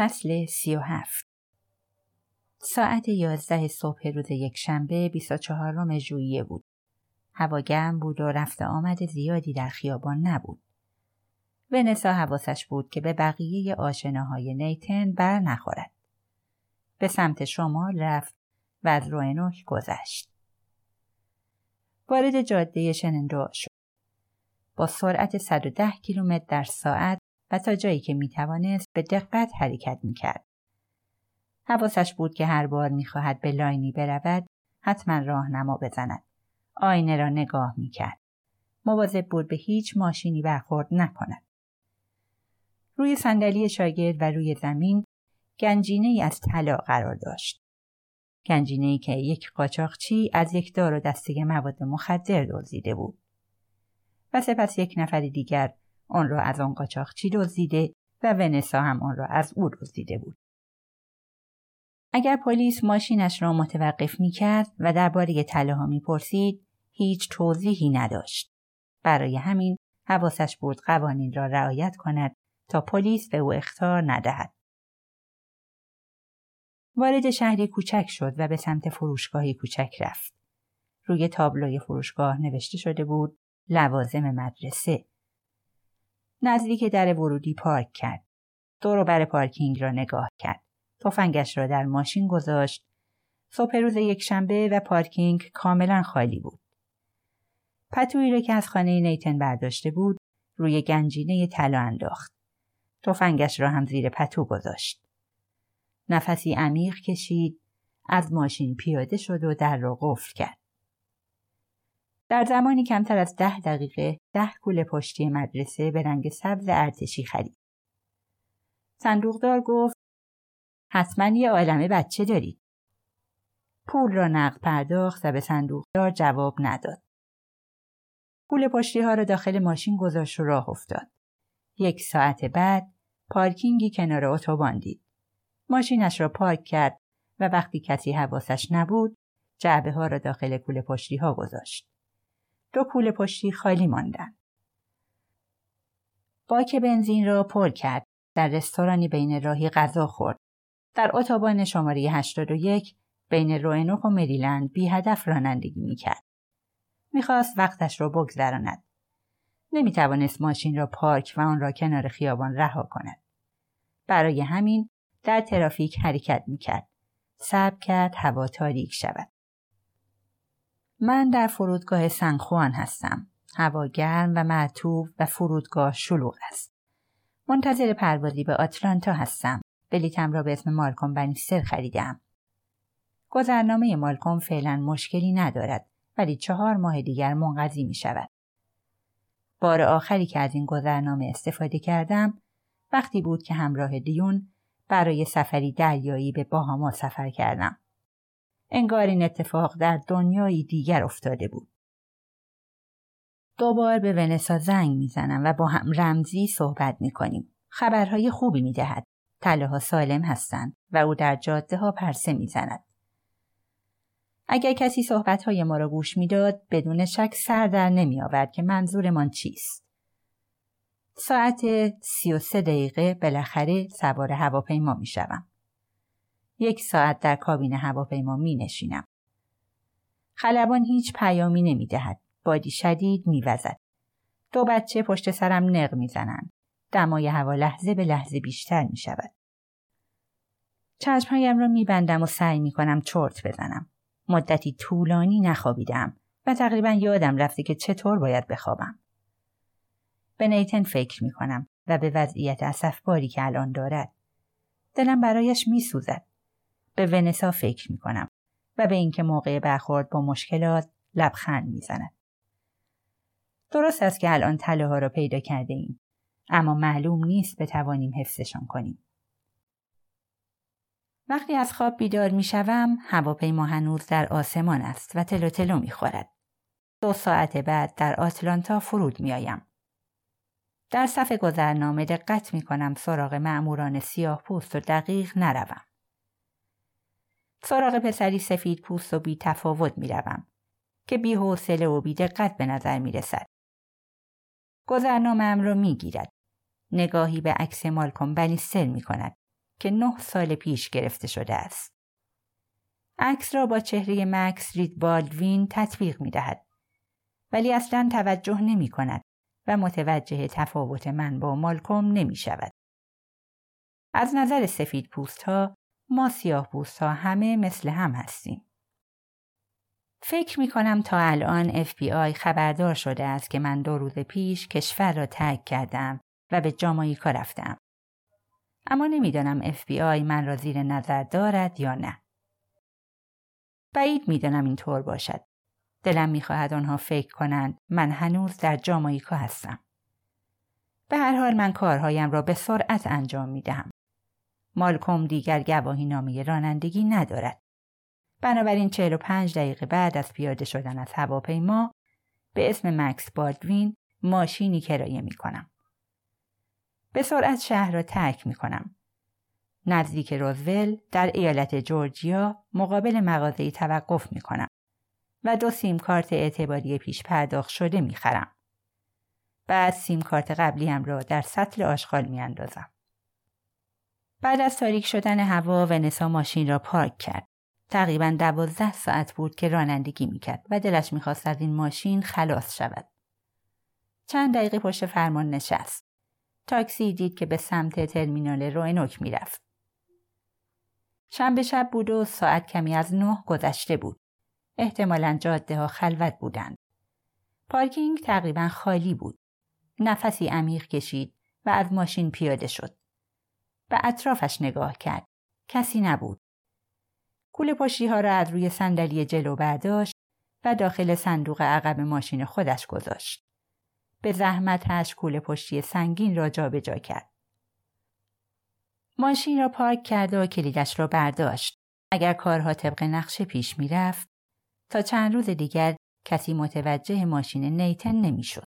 فصل سی و هفت ساعت یازده صبح روز یک شنبه 24 ژوئیه بود. هوا گرم بود و رفت آمد زیادی در خیابان نبود. ونسا حواسش بود که به بقیه آشناهای نیتن بر نخورد. به سمت شمال رفت و از روینوک گذشت. وارد جاده شنندو شد. با سرعت 110 کیلومتر در ساعت و تا جایی که می‌توانست به دقت حرکت می‌کرد. حواسش بود که هر بار می‌خواهد به لاینی برود حتما راهنما بزند. آینه را نگاه می‌کرد. مواظب بود به هیچ ماشینی برخورد نکند. روی صندلی شاگرد و روی زمین گنجینه ای از طلا قرار داشت. گنجینه ای که یک قاچاقچی از یک دار و دسته مواد مخدر دزدیده بود. و سپس یک نفر دیگر آن را از آن قاچاقچی دزدیده و ونسا هم آن را از او دزدیده بود. اگر پلیس ماشینش را متوقف می کرد و درباره طلاها می پرسید هیچ توضیحی نداشت. برای همین حواسش بود قوانین را رعایت کند تا پلیس به او اختار ندهد. وارد شهری کوچک شد و به سمت فروشگاهی کوچک رفت. روی تابلوی فروشگاه نوشته شده بود لوازم مدرسه. نزدیک در ورودی پارک کرد. دور بر پارکینگ را نگاه کرد. تفنگش را در ماشین گذاشت. صبح روز یکشنبه و پارکینگ کاملا خالی بود. پتویی را که از خانه نیتن برداشته بود روی گنجینه طلا انداخت. تفنگش را هم زیر پتو گذاشت. نفسی عمیق کشید، از ماشین پیاده شد و در را قفل کرد. در زمانی کمتر از ده دقیقه ده کول پشتی مدرسه به رنگ سبز ارتشی خرید. صندوقدار گفت حتما یه عالمه بچه دارید. پول را نقد پرداخت و به صندوقدار جواب نداد. پول پشتی ها را داخل ماشین گذاشت و راه افتاد. یک ساعت بعد پارکینگی کنار اتوبان دید. ماشینش را پارک کرد و وقتی کسی حواسش نبود جعبه ها را داخل کول پشتی ها گذاشت. دو کول پشتی خالی ماندن. باک بنزین را پر کرد. در رستورانی بین راهی غذا خورد. در اتوبان شماره 81 بین روینوک و مریلند بی هدف رانندگی می کرد. می‌خواست وقتش را بگذراند. نمی توانست ماشین را پارک و آن را کنار خیابان رها کند. برای همین در ترافیک حرکت می کرد. صبر کرد هوا تاریک شود. من در فرودگاه سنخوان هستم. هوا گرم و معطوب و فرودگاه شلوغ است. منتظر پروازی به آتلانتا هستم. بلیتم را به اسم مالکوم بنیستر خریدم. گذرنامه مالکوم فعلا مشکلی ندارد ولی چهار ماه دیگر منقضی می شود. بار آخری که از این گذرنامه استفاده کردم وقتی بود که همراه دیون برای سفری دریایی به باهاما سفر کردم. انگار این اتفاق در دنیایی دیگر افتاده بود. دوبار به ونسا زنگ می‌زنم و با هم رمزی صحبت می‌کنیم. خبرهای خوبی می‌دهد. تله سالم هستند و او در جاده ها پرسه می‌زند. اگر کسی صحبت های ما را گوش می‌داد بدون شک سر در نمی آورد که منظورمان چیست. ساعت سی و سه دقیقه بالاخره سوار هواپیما می شوم. یک ساعت در کابین هواپیما می نشینم. خلبان هیچ پیامی نمی دهد. بادی شدید می وزد. دو بچه پشت سرم نق می زنند. دمای هوا لحظه به لحظه بیشتر می شود. چشمهایم را می بندم و سعی می کنم چرت بزنم. مدتی طولانی نخوابیدم و تقریبا یادم رفته که چطور باید بخوابم. به نیتن فکر می کنم و به وضعیت اصفباری که الان دارد. دلم برایش می سوزد. به ونسا فکر می کنم و به اینکه موقع برخورد با مشکلات لبخند می‌زند. درست است که الان تله ها را پیدا کرده ایم. اما معلوم نیست بتوانیم حفظشان کنیم. وقتی از خواب بیدار می شوم، هواپیما هنوز در آسمان است و تلو تلو می خورد. دو ساعت بعد در آتلانتا فرود می آیم. در صف گذرنامه دقت می کنم سراغ معموران سیاه پوست و دقیق نروم. سراغ پسری سفید پوست و بی تفاوت می روم که بی حوصله و بی دقت به نظر می رسد. گذرنامه ام را می گیرد. نگاهی به عکس مالکوم بنیستر می کند که نه سال پیش گرفته شده است. عکس را با چهره مکس رید بالدوین تطبیق می دهد. ولی اصلا توجه نمی کند و متوجه تفاوت من با مالکوم نمی شود. از نظر سفید پوست ها ما سیاه ها همه مثل هم هستیم. فکر می کنم تا الان FBI خبردار شده است که من دو روز پیش کشور را ترک کردم و به جامایکا رفتم. اما نمی‌دانم FBI من را زیر نظر دارد یا نه. بعید می‌دانم اینطور باشد. دلم می‌خواهد آنها فکر کنند من هنوز در جامایکا هستم. به هر حال من کارهایم را به سرعت انجام می دهم. مالکوم دیگر گواهی نامه رانندگی ندارد. بنابراین 45 دقیقه بعد از پیاده شدن از هواپیما به اسم مکس بالدوین ماشینی کرایه می کنم. به سرعت شهر را ترک می کنم. نزدیک روزول در ایالت جورجیا مقابل مغازه‌ای توقف می کنم و دو سیم کارت اعتباری پیش پرداخت شده می خرم. بعد سیم کارت قبلیم را در سطل آشغال می اندازم. بعد از تاریک شدن هوا ونسا ماشین را پارک کرد. تقریبا دوازده ساعت بود که رانندگی می‌کرد و دلش می‌خواست از این ماشین خلاص شود. چند دقیقه پشت فرمان نشست. تاکسی دید که به سمت ترمینال روینوک می‌رفت. شنبه شب بود و ساعت کمی از نه گذشته بود. احتمالا جاده ها خلوت بودند. پارکینگ تقریبا خالی بود. نفسی عمیق کشید و از ماشین پیاده شد. به اطرافش نگاه کرد. کسی نبود. کول پشتی ها را از روی صندلی جلو برداشت و داخل صندوق عقب ماشین خودش گذاشت. به زحمتش کول پشتی سنگین را جابجا جا کرد. ماشین را پارک کرد و کلیدش را برداشت. اگر کارها طبق نقشه پیش می‌رفت تا چند روز دیگر کسی متوجه ماشین نیتن نمی‌شد.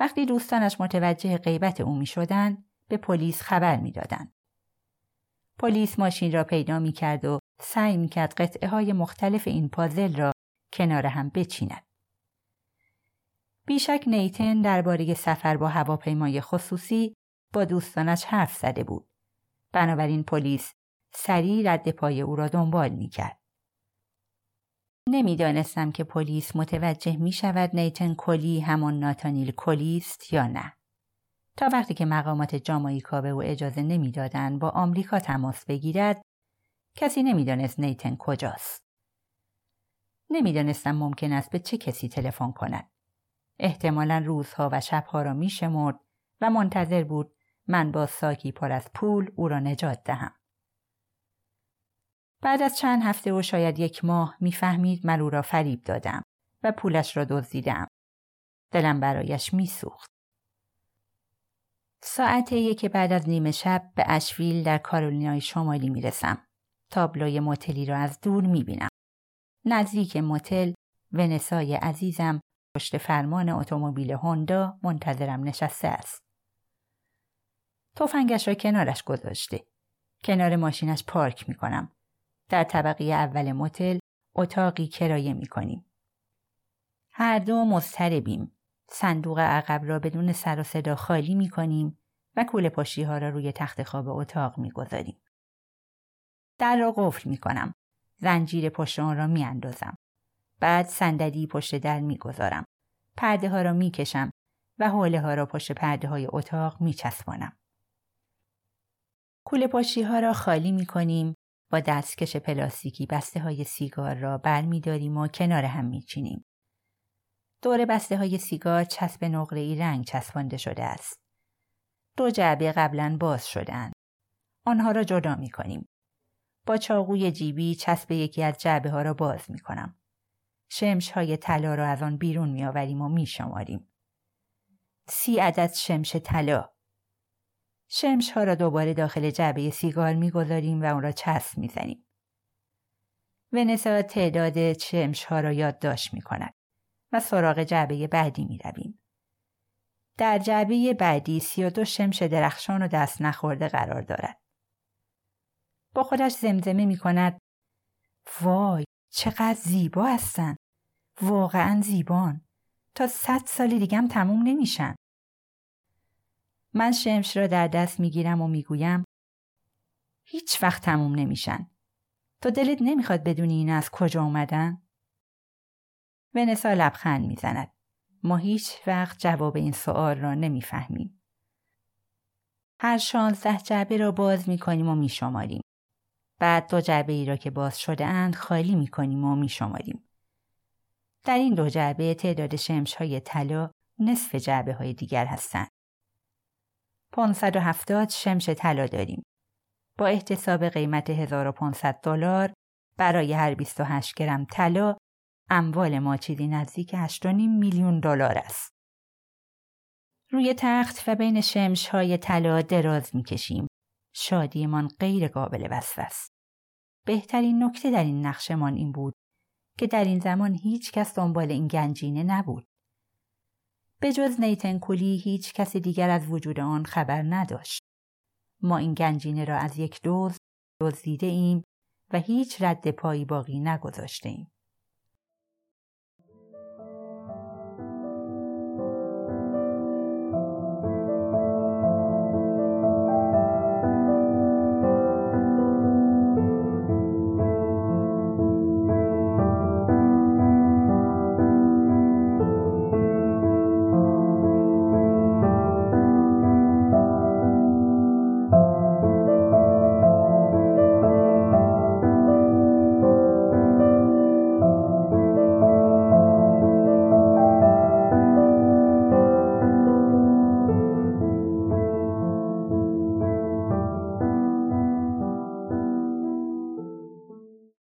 وقتی دوستانش متوجه غیبت او می شدن، به پلیس خبر می‌دادند. پلیس ماشین را پیدا می کرد و سعی می کرد قطعه های مختلف این پازل را کنار هم بچیند. بیشک نیتن درباره سفر با هواپیمای خصوصی با دوستانش حرف زده بود. بنابراین پلیس سریع رد پای او را دنبال می کرد. نمی‌دانستم که پلیس متوجه می شود نیتن کلی همان ناتانیل کلی است یا نه. تا وقتی که مقامات جامایکا به او اجازه نمی‌دادند با آمریکا تماس بگیرد کسی نمی‌دانست نیتن کجاست. نمی‌دانستم ممکن است به چه کسی تلفن کند. احتمالا روزها و شبها را میشمرد و منتظر بود من با ساکی پر از پول او را نجات دهم. بعد از چند هفته و شاید یک ماه می‌فهمید من او را فریب دادم و پولش را دزدیدم. دلم برایش میسوخت. ساعت یک بعد از نیمه شب به اشویل در کارولینای شمالی می‌رسم. تابلوی موتلی را از دور می‌بینم. نزدیک موتل ونسای عزیزم پشت فرمان اتومبیل هوندا منتظرم نشسته است. تفنگش را کنارش گذاشته. کنار ماشینش پارک می‌کنم. در طبقه اول موتل اتاقی کرایه می‌کنیم. هر دو مضطربیم. صندوق عقب را بدون سر و صدا خالی می کنیم و کول پاشی ها را روی تخت خواب اتاق می گذاریم. در را قفل می کنم. زنجیر پشت آن را می اندازم. بعد صندلی پشت در می گذارم. پرده ها را می کشم و حوله ها را پشت پرده های اتاق می چسبانم. کول پاشی ها را خالی می کنیم با دستکش پلاستیکی بسته های سیگار را بر می داریم و کنار هم می چینیم. دور بسته های سیگار چسب نقره ای رنگ چسبانده شده است. دو جعبه قبلا باز شدن. آنها را جدا می کنیم. با چاقوی جیبی چسب یکی از جعبه ها را باز می کنم. شمش های طلا را از آن بیرون می آوریم و می شماریم. سی عدد شمش طلا. شمش ها را دوباره داخل جعبه سیگار می گذاریم و آن را چسب می زنیم. ونسا تعداد شمش ها را یادداشت می کند. و سراغ جعبه بعدی می رویم. در جعبه بعدی سی و دو شمش درخشان و دست نخورده قرار دارد. با خودش زمزمه می کند وای چقدر زیبا هستن. واقعا زیبان. تا صد سال دیگم تموم نمیشن. من شمش را در دست می گیرم و می گویم هیچ وقت تموم نمیشن. تو دلت نمی‌خواد بدونی این از کجا اومدن؟ ونسا لبخند می‌زند. ما هیچ وقت جواب این سوال را نمی‌فهمیم. هر شانزده جعبه را باز می‌کنیم و میشماریم. بعد دو جعبه ای را که باز شده اند خالی می‌کنیم و میشماریم. در این دو جعبه تعداد شمش های طلا نصف جعبه های دیگر هستند. 570 شمش طلا داریم. با احتساب قیمت 1500 دلار برای هر 28 گرم طلا اموال ما چیزی نزدیک 8.5 میلیون دلار است. روی تخت و بین شمش های طلا دراز می‌کشیم. شادیمان غیر قابل وصف است. بهترین نکته در این نقشمان این بود که در این زمان هیچ کس دنبال این گنجینه نبود. به جز نیتن کولی هیچ کس دیگر از وجود آن خبر نداشت. ما این گنجینه را از یک دوز دزدیده ایم و هیچ رد پایی باقی نگذاشته ایم.